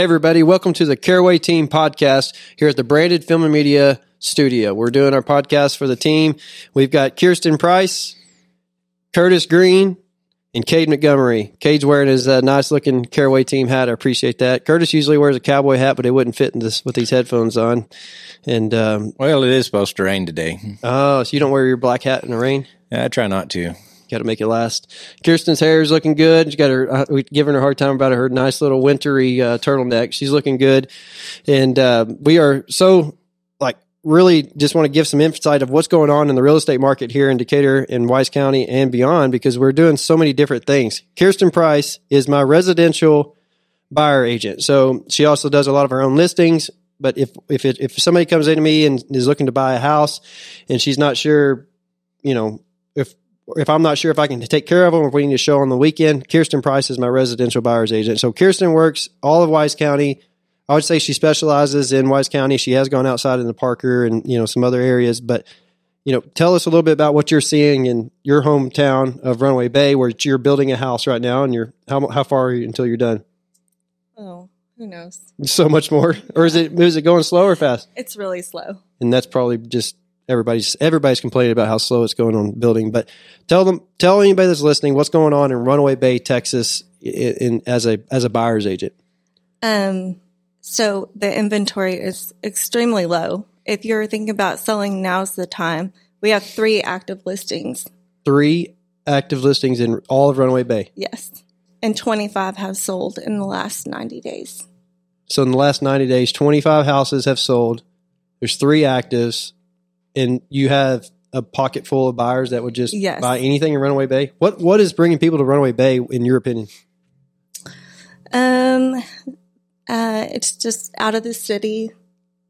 Hey, everybody. Welcome to the Caraway Team podcast here at the Branded Film and Media Studio. We're doing our podcast for the team. We've got Kirsten Price, Curtis Green, and Cade Montgomery. Cade's wearing his uh, nice looking Caraway Team hat. I appreciate that. Curtis usually wears a cowboy hat, but it wouldn't fit in this with these headphones on. And, um, Well, it is supposed to rain today. oh, so you don't wear your black hat in the rain? I try not to. Got to make it last. Kirsten's hair is looking good. She's got her. Uh, we giving her a hard time about her nice little wintry uh, turtleneck. She's looking good, and uh, we are so like really just want to give some insight of what's going on in the real estate market here in Decatur and Wise County and beyond because we're doing so many different things. Kirsten Price is my residential buyer agent, so she also does a lot of her own listings. But if if it, if somebody comes into me and is looking to buy a house and she's not sure, you know, if I'm not sure if I can take care of them if we need to show on the weekend, Kirsten Price is my residential buyer's agent. So Kirsten works all of Wise County. I would say she specializes in Wise County. She has gone outside in the Parker and you know some other areas, but you know, tell us a little bit about what you're seeing in your hometown of Runaway Bay, where you're building a house right now, and you're how how far are you until you're done? Oh, who knows? So much more, or is it is it going slow or fast? It's really slow. and that's probably just everybody's everybody's complaining about how slow it's going on building. But tell them, tell anybody that's listening, what's going on in Runaway Bay, Texas, in, in as a as a buyer's agent. Um, so the inventory is extremely low. If you're thinking about selling, now's the time. We have three active listings. Three active listings in all of Runaway Bay. Yes. And 25 have sold in the last 90 days. So in the last ninety days, twenty five houses have sold. There's three actives, and you have a pocket full of buyers that would just Yes. buy anything in Runaway Bay. What what is bringing people to Runaway Bay, in your opinion? Um, uh, it's just out of the city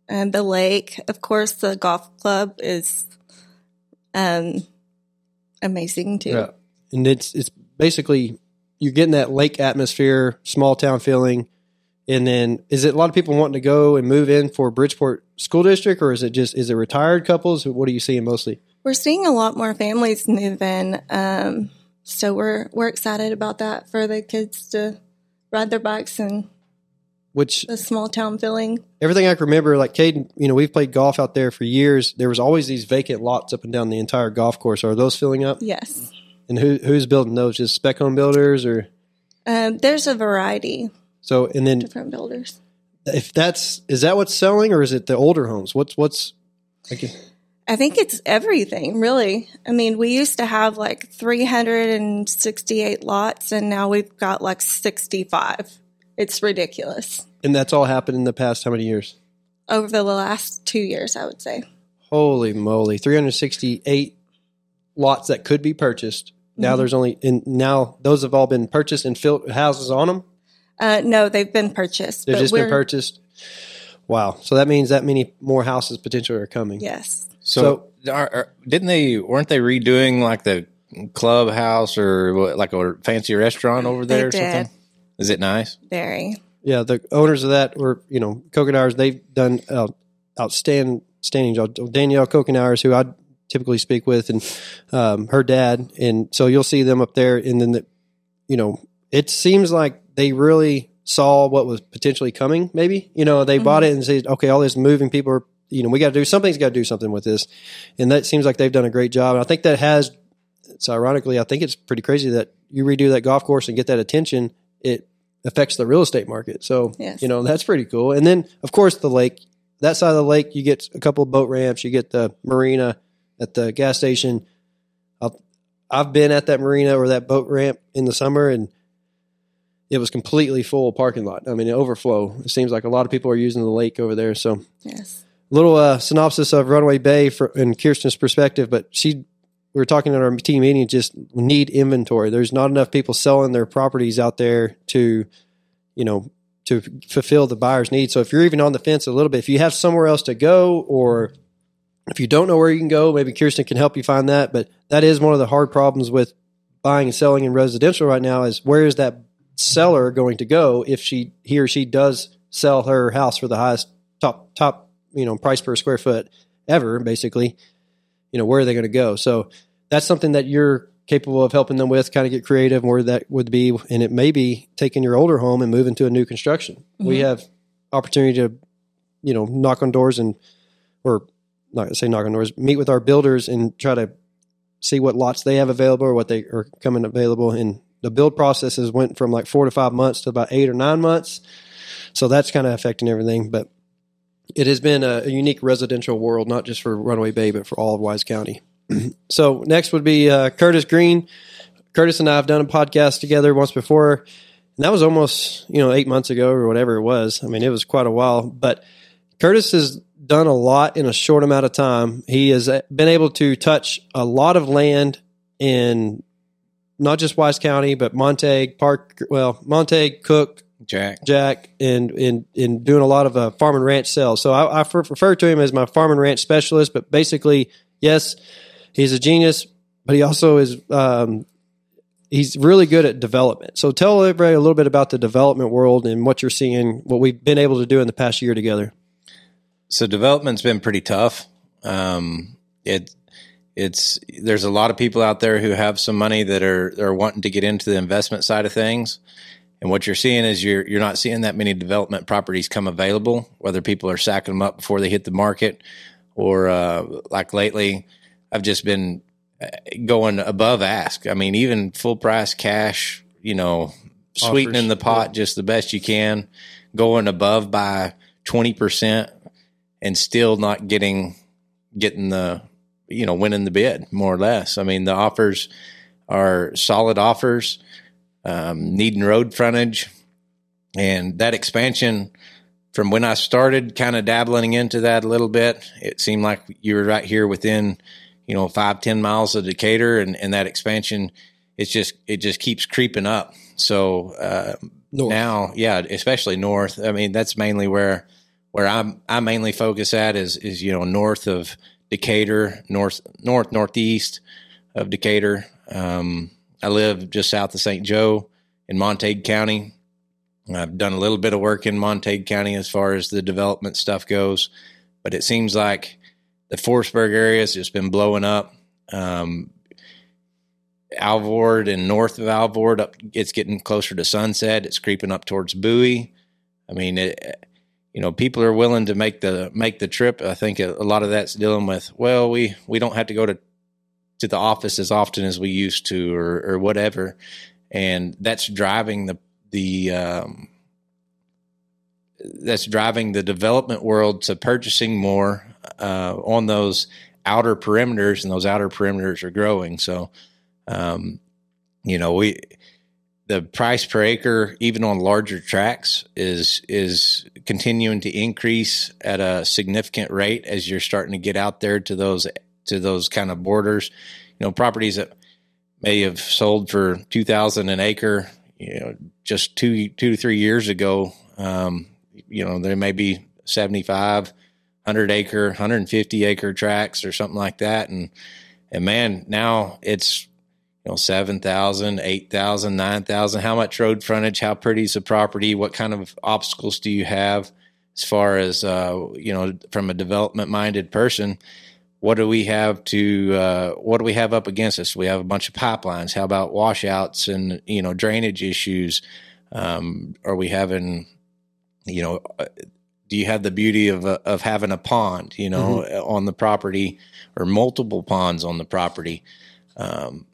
and the lake. Of course, the golf club is um, amazing too. Yeah. And it's it's basically you're getting that lake atmosphere, small town feeling. And then is it a lot of people wanting to go and move in for Bridgeport School District or is it just is it retired couples? What are you seeing mostly? We're seeing a lot more families move in, um, so we're we're excited about that for the kids to ride their bikes and Which the small town feeling. everything I can remember, like Caden, you know, we've played golf out there for years. There was always these vacant lots up and down the entire golf course. Are those filling up? Yes, And who who's building those? Just spec home builders or um, there's a variety so and then different builders. If that's is that what's selling or is it the older homes? What's what's I think it's everything, really. I mean, we used to have like 368 lots, and now we've got like 65. It's ridiculous. and that's all happened in the past how many years? Over the last two years, I would say. Holy moly, 368 lots that could be purchased. Now mm-hmm. there's only and now those have all been purchased and filled houses on them. Uh, no, they've been purchased. They've but just been purchased. Wow. So that means that many more houses potentially are coming. Yes. So, are, are, didn't they? Weren't they redoing like the clubhouse or what, like a fancy restaurant over They there or did. something? Is it nice? Very. Yeah, the owners of that were, you know, Kokenauers, they've done uh, outstanding standing job. Danielle Kokenauers, who I typically speak with, and um, her dad. And so you'll see them up there. And then, the, you know, it seems like they really saw what was potentially coming, maybe. You know, they bought mm-hmm. it and said, okay, all this moving people are, you know, we got to do something's got to do something with this. And that seems like they've done a great job. And I think that has, It's ironically, I think it's pretty crazy that you redo that golf course and get that attention. It affects the real estate market. So, Yes. you know, that's pretty cool. And then, of course, the lake. That side of the lake, you get a couple of boat ramps. You get the marina at the gas station. I've been at that marina or that boat ramp in the summer, and it was completely full parking lot. I mean, overflow. It seems like a lot of people are using the lake over there. So, Yes. little uh, synopsis of Runaway Bay for, in Kirsten's perspective, but she we were talking at our team meeting just need inventory. There's not enough people selling their properties out there to, you know, to fulfill the buyer's needs. So if you're even on the fence a little bit, if you have somewhere else to go or if you don't know where you can go, maybe Kirsten can help you find that. But that is one of the hard problems with buying and selling in residential right now is where is that seller going to go if she he or she does sell her house for the highest top top you know price per square foot ever basically you know where are they going to go so that's something that you're capable of helping them with, kind of get creative where that would be. And it may be taking your older home and moving to a new construction. We mm-hmm. have opportunity to, you know, knock on doors and, or not say knock on doors, meet with our builders and try to see what lots they have available or what they are coming available. And the build processes went from like four to five months to about eight or nine months. So that's kind of affecting everything. But it has been a, a unique residential world, not just for Runaway Bay, but for all of Wise County. so next would be uh, Curtis Green. Curtis and I have done a podcast together once before, and that was almost you know eight months ago or whatever it was. I mean, it was quite a while. But Curtis has done a lot in a short amount of time. He has uh, been able to touch a lot of land in not just Wise County, but Montague, Park, well, Montague, Cooke, Jack. Jack and in in doing a lot of uh, farm and ranch sales. So I, I f- refer to him as my farm and ranch specialist. But basically, yes, he's a genius, but he also is um, he's really good at development. So tell everybody a little bit about the development world and what you're seeing, what we've been able to do in the past year together. So development's been pretty tough. Um, it it's there's a lot of people out there who have some money that are are wanting to get into the investment side of things. And what you're seeing is you're you're not seeing that many development properties come available. Whether people are sacking them up before they hit the market, or uh, like lately, I've just been uh, going above ask. I mean, even full price cash, you know, sweetening the pot just the best you can, going above by twenty percent, and still not getting getting the you know winning the bid more or less. I mean, the offers are solid offers um, needing road frontage, and that expansion from when I started kind of dabbling into that a little bit, it seemed like you were right here within, you know, five ten miles of Decatur, and, and that expansion, it's just it just keeps creeping up. So uh, North. now, yeah, especially north. I mean, that's mainly where where I'm I mainly focus at is is you know north of Decatur, north north northeast of Decatur. Um, I live just south of St. Jo in Montague County. I've done a little bit of work in Montague County as far as the development stuff goes, but it seems like the Forestburg area has just been blowing up. Um, Alvord and north of Alvord, up, it's getting closer to Sunset. It's creeping up towards Bowie. I mean, it, you know, people are willing to make the make the trip. I think a, a lot of that's dealing with. Well, we we don't have to go to to the office as often as we used to, or or whatever, and that's driving the the um, that's driving the development world to purchasing more uh, on those outer perimeters, and those outer perimeters are growing. So, um, you know, we the price per acre, even on larger tracks, is is continuing to increase at a significant rate as you're starting to get out there to those to those kind of borders. You know, properties that may have sold for two thousand an acre, you know, just two two to three years ago. Um, you know, there may be 75, 100 acre, 150 acre tracks or something like that. And, and man, now it's, you know, 7,000, 8,000, 9,000. How much road frontage? How pretty is the property? What kind of obstacles do you have as far as, uh, you know, from a development minded person? What do we have to, uh, what do we have up against us? We have a bunch of pipelines. How about washouts and, you know, drainage issues? Um, are we having, you know, uh, do you have the beauty of uh, of having a pond, you know, on the property or multiple ponds on the property? Um,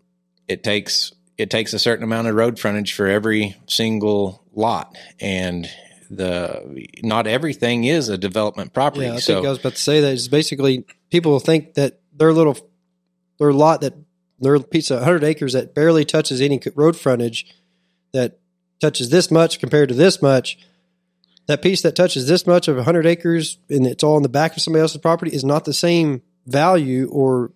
it takes it takes a certain amount of road frontage for every single lot, and the not everything is a development property. Yeah, I so think I was about to say that. Is basically people think that their little their lot that their piece of 100 acres that barely touches any road frontage that touches this much compared to this much. That piece that touches this much of 100 acres and it's all in the back of somebody else's property is not the same value or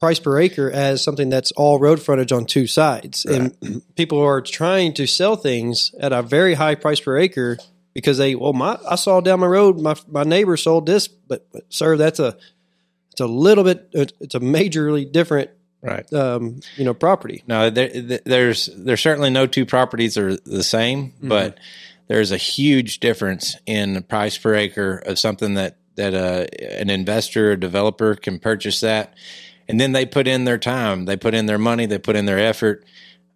price per acre as something that's all road frontage on two sides. And people are trying to sell things at a very high price per acre because they well my I saw down my road my my neighbor sold this but, but sir that's a it's a little bit it's a majorly different right. um, you know property. No, there, there's there's certainly no two properties are the same, but there's a huge difference in the price per acre of something that that uh, an investor or developer can purchase that, and then they put in their time, they put in their money, they put in their effort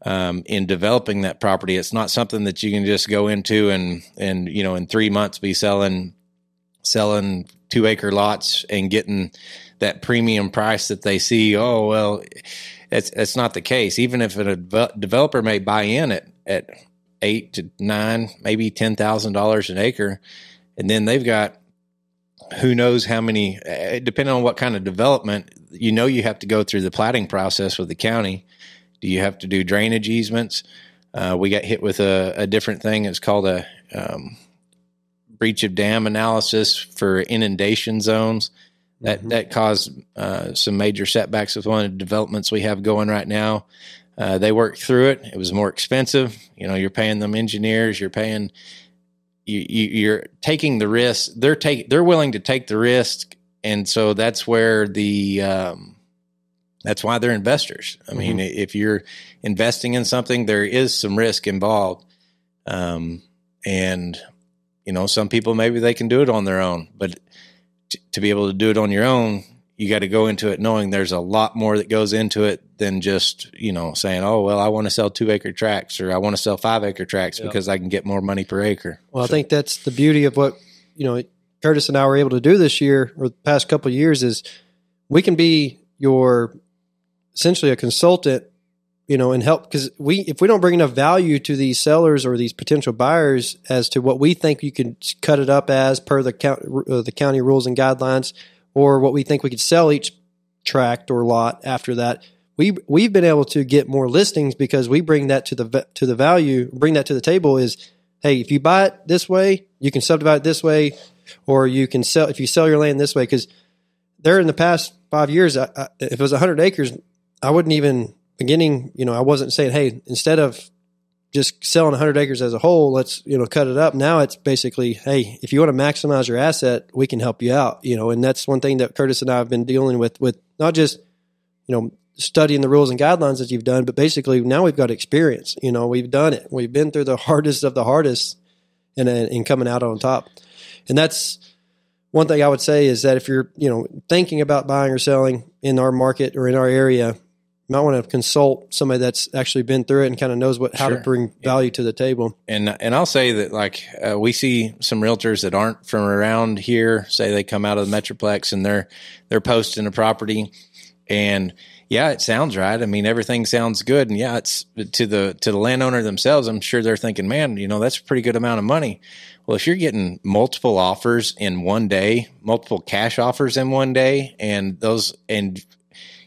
um, in developing that property. It's not something that you can just go into and and you know in three months be selling selling two acre lots and getting that premium price that they see. Oh well, it's it's not the case. Even if a developer may buy in at at eight to nine, maybe ten thousand dollars an acre, and then they've got who knows how many. Eh, depending on what kind of development, you know, you have to go through the platting process with the county. Do you have to do drainage easements? Uh, we got hit with a, a, different thing. It's called a um, breach of dam analysis for inundation zones. That mm-hmm. that caused uh, some major setbacks with one of the developments we have going right now. Uh, they worked through it. It was more expensive. You know, you're paying them engineers. You're paying. You, you, are taking the risk. They're take. They're willing to take the risk, and so that's where the. Um, that's why they're investors. I mean, mm-hmm. if you're investing in something, there is some risk involved. Um, and you know, some people maybe they can do it on their own, but t- to be able to do it on your own, you got to go into it knowing there's a lot more that goes into it than just you know saying, oh well, I want to sell two acre tracts or I want to sell five acre tracts yep. because I can get more money per acre. Well, so. I think that's the beauty of what you know Curtis and I were able to do this year or the past couple years is we can be your essentially a consultant you know, and help because we if we don't bring enough value to these sellers or these potential buyers as to what we think you can cut it up as per the county, uh, the county rules and guidelines, or what we think we could sell each tract or lot after that, we we've been able to get more listings because we bring that to the to the value, bring that to the table. Is hey, if you buy it this way, you can subdivide it this way, or you can sell if you sell your land this way because there in the past five years, I, I, if it was hundred acres, I wouldn't even beginning, you know, I wasn't saying, hey, instead of just selling 100 acres as a whole, let's, you know, cut it up. Now it's basically, hey, if you want to maximize your asset, we can help you out, you know, and that's one thing that Curtis and I have been dealing with, with not just, you know, studying the rules and guidelines that you've done, but basically now we've got experience, you know, we've done it. We've been through the hardest of the hardest and, and coming out on top. And that's, one thing I would say is that if you're, you know, thinking about buying or selling in our market or in our area, you might want to consult somebody that's actually been through it and kind of knows what how sure. to bring value to the table. And and I'll say that like uh, we see some realtors that aren't from around here. Say they come out of the metroplex and they're they're posting a property, and yeah, it sounds right. I mean, everything sounds good, and yeah, it's to the to the landowner themselves. I'm sure they're thinking, man, you know, that's a pretty good amount of money. Well, if you're getting multiple offers in one day, multiple cash offers in one day, and those and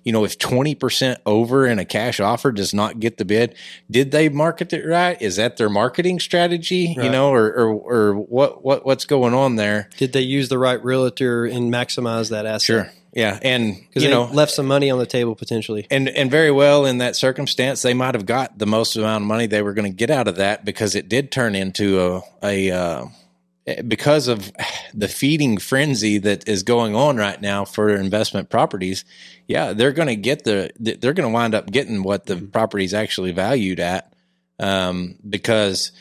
you know, if 20% over in a cash offer does not get the bid, did they market it right? Is that their marketing strategy, right. you know, or, or, or what, what, what's going on there? Did they use the right realtor and maximize that asset? Sure. Yeah, and because you know left some money on the table potentially, and and very well in that circumstance, they might have got the most amount of money they were going to get out of that because it did turn into a a uh, because of the feeding frenzy that is going on right now for investment properties, yeah, they're going to get the they're going to wind up getting what the mm-hmm. property is actually valued at um, because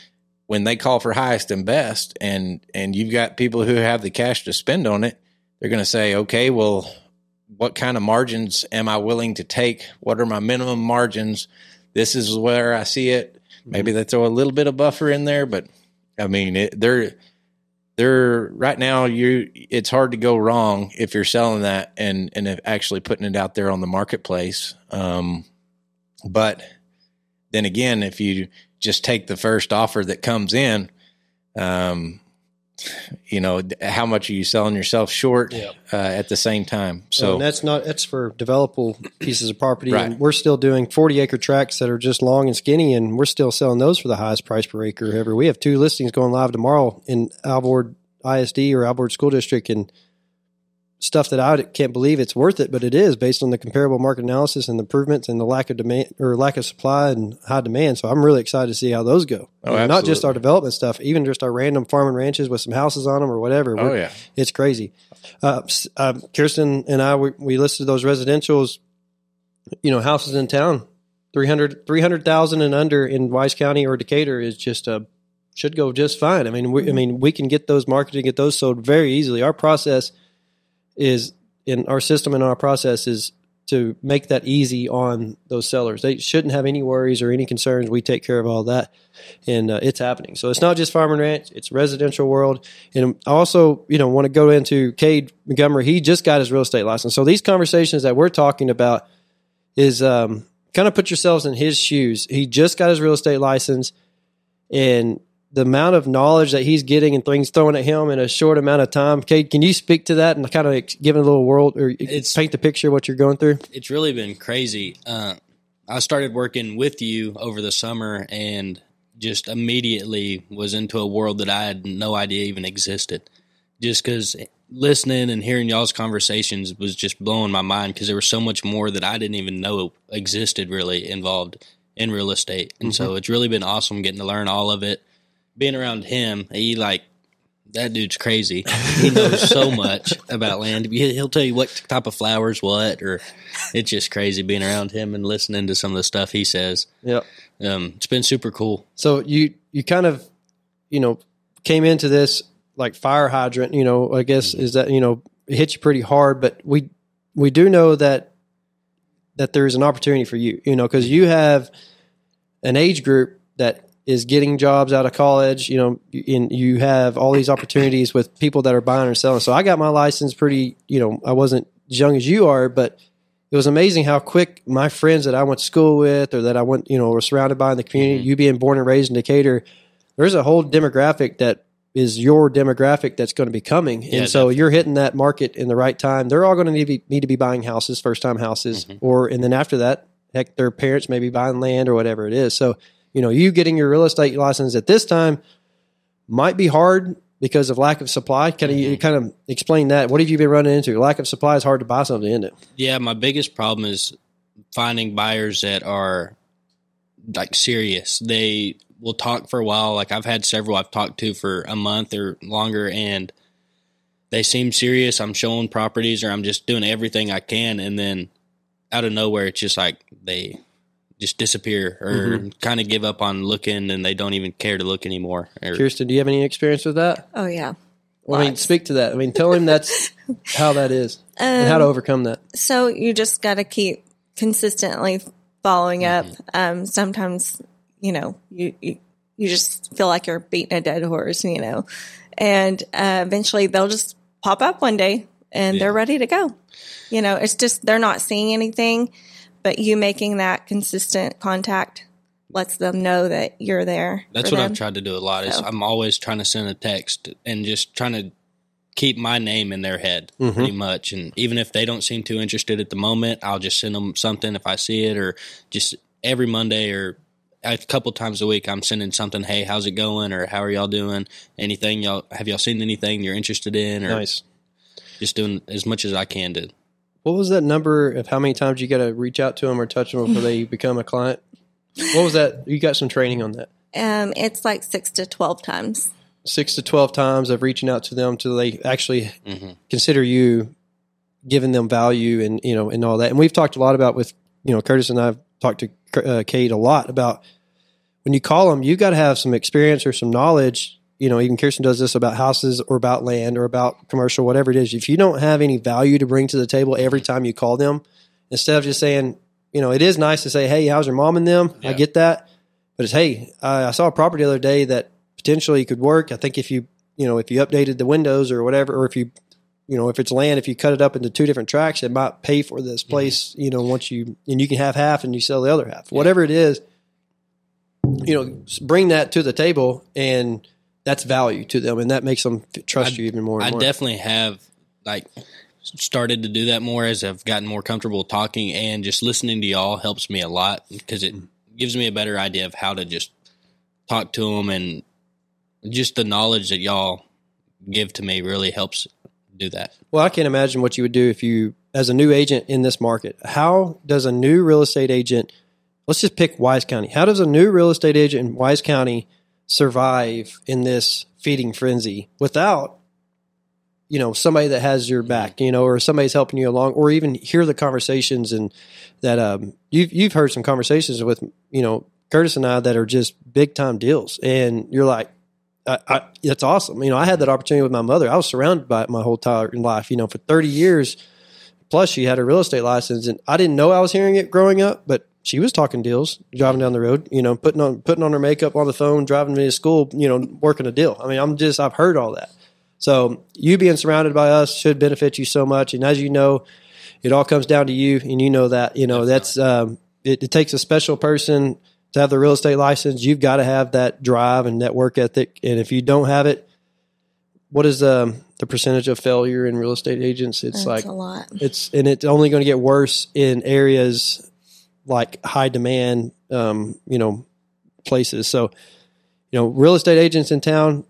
when they call for highest and best, and and you've got people who have the cash to spend on it, they're going to say, okay, well, what kind of margins am I willing to take? What are my minimum margins? This is where I see it. Maybe mm-hmm. they throw a little bit of buffer in there, but I mean, it, they're they're right now you it's hard to go wrong if you're selling that and and actually putting it out there on the marketplace. Um, but then again if you just take the first offer that comes in um, you know how much are you selling yourself short uh, at the same time? So well, that's not that's for developable pieces of property. Right. and we're still doing 40 acre tracts that are just long and skinny and we're still selling those for the highest price per acre ever. We have two listings going live tomorrow in alvord isd or alvord school district and stuff that i can't believe it's worth it but it is based on the comparable market analysis and the improvements and the lack of demand or lack of supply and high demand. So i'm really excited to see how those go. Oh, not just our development stuff even just our random farm and ranches with some houses on them or whatever. Oh yeah. it's crazy. Uh, uh, Kirsten and I we, we, listed those residentials, you know, houses in town. 300 300,000 and under in Wise County or Decatur is just a should go just fine. I mean, we, I mean, we can get those marketed, and get those sold very easily. Our process is in our system and our process is to make that easy on those sellers. They shouldn't have any worries or any concerns. We take care of all that, and uh, it's happening. So it's not just farm and ranch; it's residential world. And I also, you know, want to go into Cade Montgomery. He just got his real estate license. So these conversations that we're talking about is um, kind of put yourselves in his shoes. He just got his real estate license, and the amount of knowledge that he's getting and things thrown at him in a short amount of time. Cade, can you speak to that and kind of give it a little world or It's- paint the picture of what you're going through? it's really been crazy. Uh, I started working with you over the summer and just immediately was into a world that I had no idea even existed. Just because listening and hearing y'all's conversations was just blowing my mind because there was so much more that I didn't even know existed really involved in real estate. And so it's really been awesome getting to learn all of it. Being around him, he like that dude's crazy. He knows so much about land. He- He'll tell you what type of flowers, what, or it's just crazy being around him and listening to some of the stuff he says. Yep. Um, it's been super cool. So you you kind of you know came into this like fire hydrant. You know, I guess is that you know it hit you pretty hard, but we we do know that that there is an opportunity for you. You know, because you have an age group that is getting jobs out of college. You know, and you have all these opportunities with people that are buying or selling. So I got my license pretty. You know, I wasn't as young as you are, but it was amazing how quick my friends that I went to school with or that I went, you know, were surrounded by in the community, mm-hmm. you being born and raised in Decatur, there's a whole demographic that is your demographic that's going to be coming. Yeah, and so you're hitting that market in the right time. They're all going to need to be, need to be buying houses, first time houses, mm-hmm. or, and then after that, heck, their parents may be buying land or whatever it is. So, you know, you getting your real estate license at this time might be hard because of lack of supply. Of, you mm-hmm. kind of explain that. What have you been running into? Lack of supply is hard to buy something, isn't it? Yeah, my biggest problem is finding buyers that are like serious. They will talk for a while. Like I've had several I've talked to for a month or longer and they seem serious. I'm showing properties or I'm just doing everything I can and then out of nowhere it's just like they just disappear or kind of give up on looking and they don't even care to look anymore. Or, Kirsten, do you have any experience with that? Oh yeah. Well, I mean, speak to that. I mean, tell him that's how that is and how to overcome that. So you just got to keep consistently following up. Um, sometimes, you know, you, you you just feel like you're beating a dead horse, you know, and uh, eventually they'll just pop up one day and they're ready to go. You know, it's just they're not seeing anything, but you making that consistent contact lets them know that you're there. That's what them. I've tried to do a lot. Is So. I'm always trying to send a text and just trying to keep my name in their head mm-hmm. pretty much. And even if they don't seem too interested at the moment, I'll just send them something if I see it, or just every Monday or a couple times a week, I'm sending something. Hey, how's it going? Or how are y'all doing? Anything y'all have y'all seen anything you're interested in? Or Nice. just doing as much as I can to. What was that number of how many times you got to reach out to them or touch them before they become a client? What was that? You got some training on that. Um, it's like six to twelve times. Six to 12 times of reaching out to them till they actually consider you giving them value and, you know, and all that. And we've talked a lot about with, you know, Curtis and I've talked to uh, Cade a lot about when you call them, you've got to have some experience or some knowledge. You know, even Kirsten does this about houses or about land or about commercial, whatever it is. If you don't have any value to bring to the table every time you call them, instead of just saying, you know, it is nice to say, "Hey, how's your mom and them?" I get that, but it's, "Hey, I, I saw a property the other day that potentially could work. I think if you, you know, if you updated the windows or whatever, or if you, you know, if it's land, if you cut it up into two different tracks, it might pay for this place. You know, once you and you can have half and you sell the other half, whatever it is. You know, bring that to the table, and that's value to them, and that makes them trust you even more. And I more. definitely have like started to do that more as I've gotten more comfortable talking and just listening to y'all helps me a lot because it mm. gives me a better idea of how to just talk to them and just the knowledge that y'all give to me really helps do that. Well, I can't imagine what you would do if you, as a new agent in this market, how does a new real estate agent, let's just pick Wise County, how does a new real estate agent in Wise County survive in this feeding frenzy without, you know, somebody that has your back, you know, or somebody's helping you along, or even hear the conversations and that um, you've you've heard some conversations with, you know, Curtis and I that are just big time deals, and you're like, I, I, that's awesome. You know, I had that opportunity with my mother. I was surrounded by it my whole entire life. You know, for 30 years, plus she had a real estate license, and I didn't know I was hearing it growing up, but she was talking deals, driving down the road, you know, putting on putting on her makeup on the phone, driving me to school, you know, working a deal. I mean, I'm just I've heard all that. So you being surrounded by us should benefit you so much, and as you know, it all comes down to you, and you know that. You know that's um, it, it takes a special person to have the real estate license. You've got to have that drive and that work ethic, and if you don't have it, what is um, the percentage of failure in real estate agents? It's That's like a lot. it's and it's only going to get worse in areas like high demand, um, you know, places. So, you know, real estate agents in town,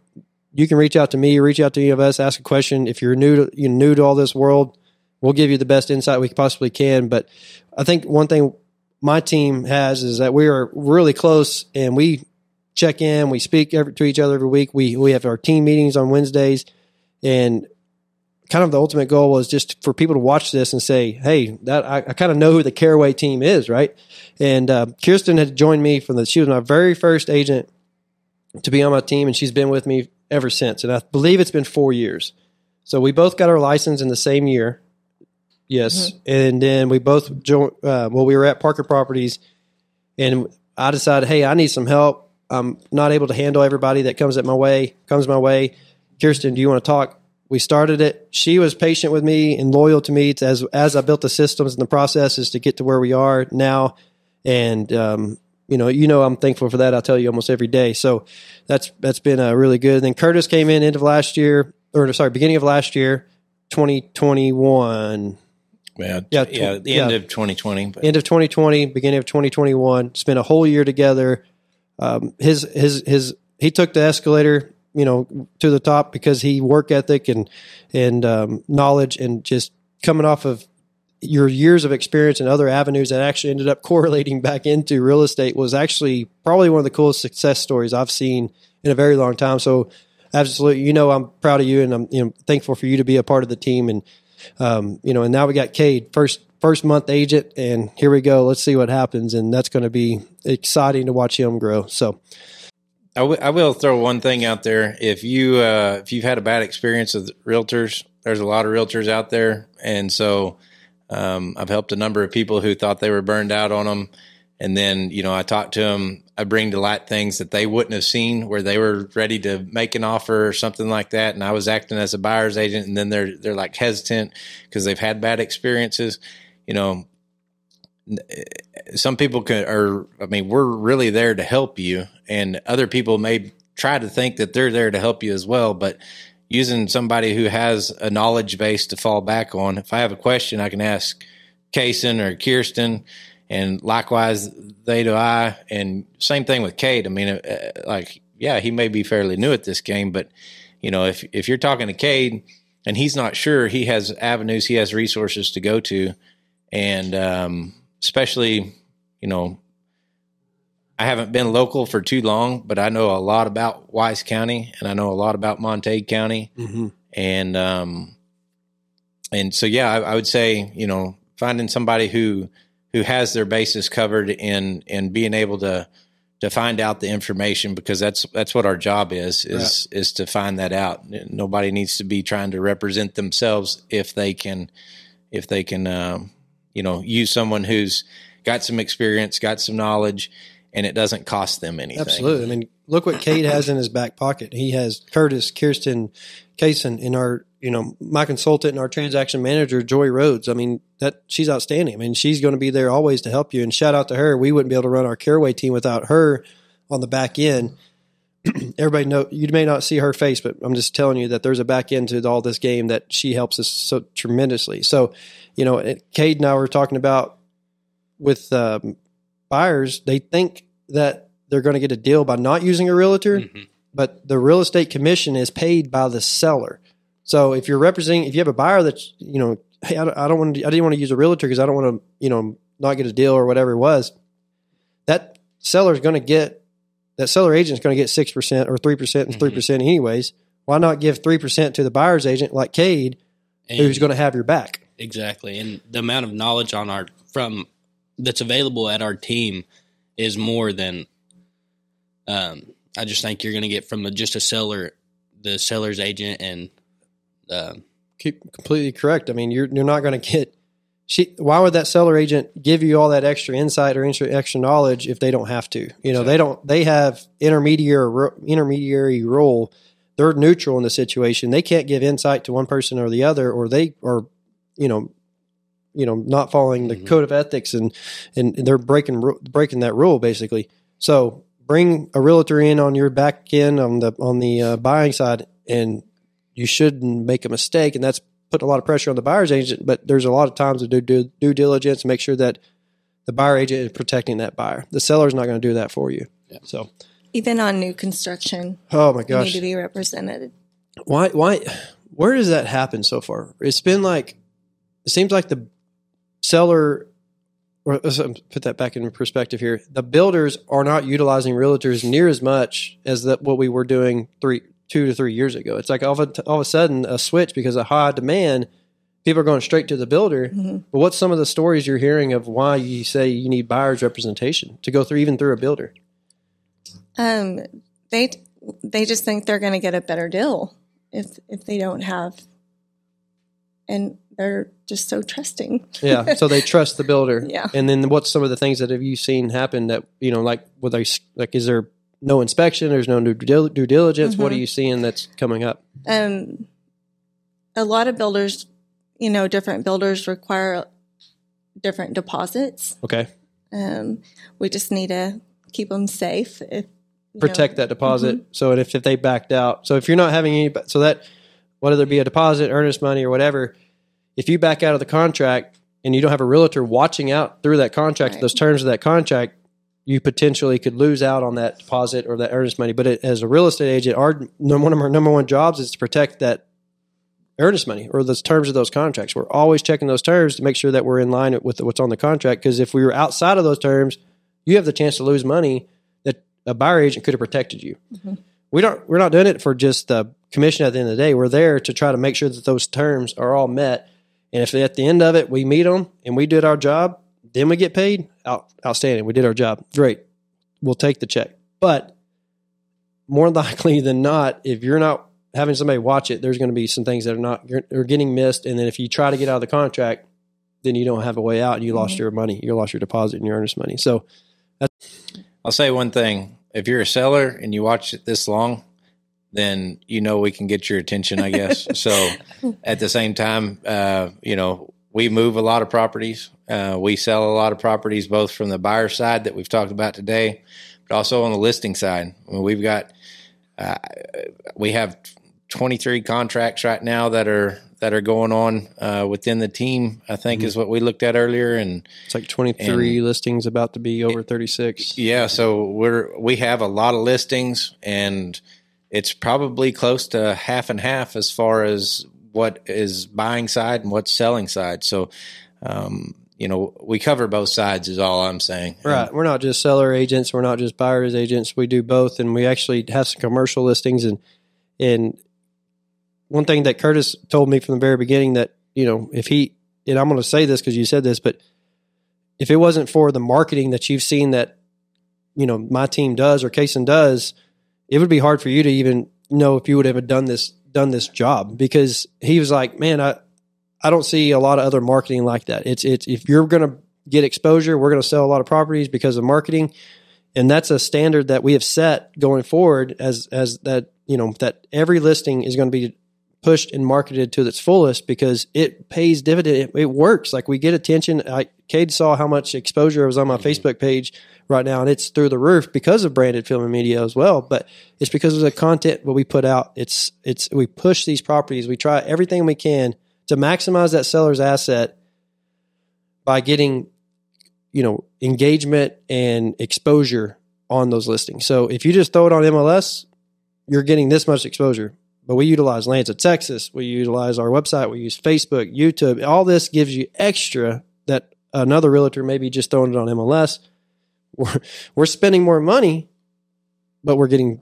you can reach out to me, reach out to any of us, ask a question. If you're new to you're new to all this world, we'll give you the best insight we possibly can. But I think one thing my team has is that we are really close and we check in, we speak every, to each other every week. We we have our team meetings on Wednesdays, and kind of the ultimate goal was just for people to watch this and say, "Hey, that I, I kind of know who the Caraway team is, right?" And uh, Kirsten had joined me from the she was my very first agent to be on my team, and she's been with me ever since. And I believe it's been four years. So we both got our license in the same year. Yes, and then we both joined. Uh, well, we were at Parker Properties, and I decided, hey, I need some help. I'm not able to handle everybody that comes at my way, comes my way. Kirsten, do you want to talk? We started it. She was patient with me and loyal to me as as I built the systems and the processes to get to where we are now. And um, you know, you know, I'm thankful for that. I tell you almost every day. So that's that's been uh, really good. And then Curtis came in end of last year, or sorry, beginning of last year, 2021 Yeah, Yeah, yeah, the end yeah. of 2020. But end of 2020, beginning of 2021. Spent a whole year together. Um, his his his he took the escalator, you know, to the top because he work ethic and and um, knowledge and just coming off of your years of experience in other avenues that actually ended up correlating back into real estate was actually probably one of the coolest success stories I've seen in a very long time. So absolutely, you know, I'm proud of you and I'm you know thankful for you to be a part of the team and um, you know, and now we got Cade first first month agent, and here we go. Let's see what happens, and that's going to be exciting to watch him grow. So, I, w- I will throw one thing out there. If you uh, if you've had a bad experience with realtors, there's a lot of realtors out there, and so um, I've helped a number of people who thought they were burned out on them, and then you know I talked to them. I bring to light things that they wouldn't have seen where they were ready to make an offer or something like that, and I was acting as a buyer's agent, and then they're they're like hesitant because they've had bad experiences. You know, some people can or i mean we're really there to help you and other people may try to think that they're there to help you as well but using somebody who has a knowledge base to fall back on if i have a question i can ask Kaysen or kirsten and likewise they do i and same thing with Cade. I mean uh, like yeah he may be fairly new at this game but you know if if you're talking to Cade and he's not sure he has avenues he has resources to go to and um, especially you know i haven't been local for too long but i know a lot about wise county and i know a lot about montague county. And um and so yeah I, I would say you know finding somebody who who has their bases covered in in being able to to find out the information because that's that's what our job is is is to find that out. Nobody needs to be trying to represent themselves if they can if they can um, you know use someone who's got some experience got some knowledge and it doesn't cost them anything absolutely. I mean, look what Cade has in his back pocket. He has Curtis, Kirsten, Kaysen in our, you know, my consultant and our transaction manager, Joy Rhodes. I mean, that she's outstanding. I mean, she's going to be there always to help you. And shout out to her. We wouldn't be able to run our Caraway team without her on the back end. Everybody know you may not see her face, but I'm just telling you that there's a back end to all this game that she helps us so tremendously. So, you know, it- Cade and I were talking about with um, buyers, they think that they're going to get a deal by not using a realtor, Mhm. but the real estate commission is paid by the seller. So if you're representing, if you have a buyer that's, you know, hey, I don't, I don't want to, I didn't want to use a realtor because I don't want to, you know, not get a deal or whatever it was, that seller is going to get, that seller agent is going to get 6% or 3% and 3% anyways. Why not give 3% to the buyer's agent like Cade, who's going to have your back? Exactly. And the amount of knowledge on our from that's available at our team is more than um I just think you're going to get from a, just a seller the seller's agent and um Keep completely correct. I mean, you're you're not going to get she why would that seller agent give you all that extra insight or extra, extra knowledge if they don't have to? You know they don't they have intermediary intermediary role they're neutral in the situation. They can't give insight to one person or the other or they are you know you know not following the Mhm. code of ethics and and they're breaking breaking that rule basically. So bring a realtor in on your back end on the on the uh, buying side and you shouldn't make a mistake and that's put a lot of pressure on the buyer's agent but there's a lot of times to do due, due diligence and make sure that the buyer agent is protecting that buyer the seller's not going to do that for you Yeah. so Even on new construction, oh my gosh. you need to be represented. why why where does that happen so far it's been like it seems like the seller or let's um, put that back in perspective here the builders are not utilizing realtors near as much as that what we were doing three two to three years ago it's like all of a, all of a sudden a switch because of high demand people are going straight to the builder Mhm. but what's some of the stories you're hearing of why you say you need buyers representation to go through even through a builder Um, they they just think they're going to get a better deal if if they don't have, and they're just so trusting. Yeah, so they trust the builder. Yeah. And then what's some of the things that have you seen happen that you know, like with they like, is there no inspection? There's no due, dil- due diligence. What are Mhm. you seeing that's coming up? Um, a lot of builders, you know, different builders require different deposits. Okay, Um, we just need to keep them safe. If protect know, that deposit. So if if they backed out, so if you're not having any, so that whether it be a deposit, earnest money, or whatever, if you back out of the contract and you don't have a realtor watching out through that contract, Right. those terms of that contract, you potentially could lose out on that deposit or that earnest money. But it, as a real estate agent, our one of our number one jobs is to protect that earnest money or the terms of those contracts. We're always checking those terms to make sure that we're in line with what's on the contract. Because if we were outside of those terms, you have the chance to lose money that a buyer agent could have protected you. Mhm. We don't. We're not doing it for just the commission. At the end of the day, we're there to try to make sure that those terms are all met. And if at the end of it we meet them and we did our job, then we get paid. Out, outstanding. We did our job. Great. We'll take the check. But more likely than not, if you're not having somebody watch it, there's going to be some things that are not are getting missed. And then if you try to get out of the contract, then you don't have a way out, and you lost Mhm. your money. You lost your deposit and your earnest money. So I'll say one thing. If you're a seller and you watch it this long, then you know we can get your attention, I guess. so at the same time, uh, you know, we move a lot of properties. Uh, we sell a lot of properties, both from the buyer side that we've talked about today, but also on the listing side. I mean, we've got, uh, we have 23 contracts right now that are that are going on uh, within the team. I think is what we looked at earlier, and it's like 23 listings about to be over 36. yeah, so we're we have a lot of listings, and it's probably close to half and half as far as what is buying side and what's selling side. So, um, you know, we cover both sides. Is all I'm saying. Right. We're not just seller agents. We're not just buyers agents. We do both, and we actually have some commercial listings. And and one thing that Curtis told me from the very beginning that you know if he and I'm going to say this because you said this, but if it wasn't for the marketing that you've seen that you know my team does or Kason does, it would be hard for you to even know if you would have done this done this job because he was like, man, I I don't see a lot of other marketing like that. It's it's if you're going to get exposure, we're going to sell a lot of properties because of marketing, and that's a standard that we have set going forward as as that you know that every listing is going to be pushed and marketed to its fullest because it pays dividend. It, it works. Like we get attention. I, Cade saw how much exposure was on my mm-hmm. Facebook page right now, and it's through the roof because of branded film and media as well. But it's because of the content what we put out. It's it's we push these properties. We try everything we can to maximize that seller's asset by getting you know engagement and exposure on those listings. So if you just throw it on MLS, you're getting this much exposure. But we utilize Lands of Texas. We utilize our website. We use Facebook, YouTube. All this gives you extra that another realtor maybe just throwing it on MLS. We're, we're spending more money, but we're getting,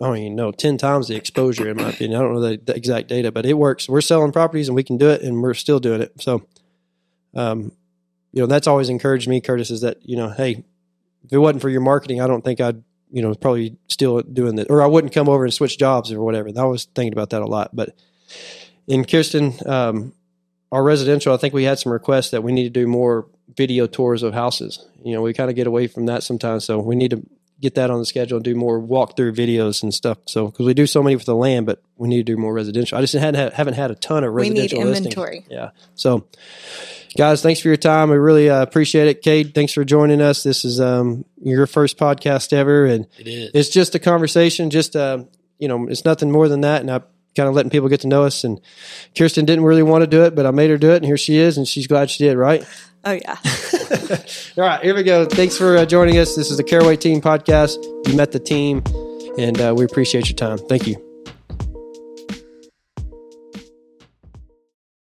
I don't even know, 10 times the exposure, in my opinion. I don't know the, the exact data, but it works. We're selling properties and we can do it, and we're still doing it. So, um, you know, that's always encouraged me, Curtis, is that, you know, hey, if it wasn't for your marketing, I don't think I'd, you know, probably still doing that, or I wouldn't come over and switch jobs or whatever. I was thinking about that a lot. But in Kirsten, um, our residential, I think we had some requests that we need to do more video tours of houses. You know, we kind of get away from that sometimes, so we need to get that on the schedule and do more walkthrough videos and stuff. So because we do so many for the land, but we need to do more residential. I just hadn't haven't had a ton of We need residential listings. inventory. Yeah. So, guys, thanks for your time. We really uh, appreciate it. Cade, thanks for joining us. This is um, your first podcast ever, and It is. it's just a conversation. Just uh, you know, it's nothing more than that. And I kind of letting people get to know us. And Kirsten didn't really want to do it, but I made her do it, and here she is, and she's glad she did. Right. Oh yeah. All right, here we go. Thanks for uh, joining us. This is the Caraway Team Podcast. You met the team, and uh, we appreciate your time. Thank you.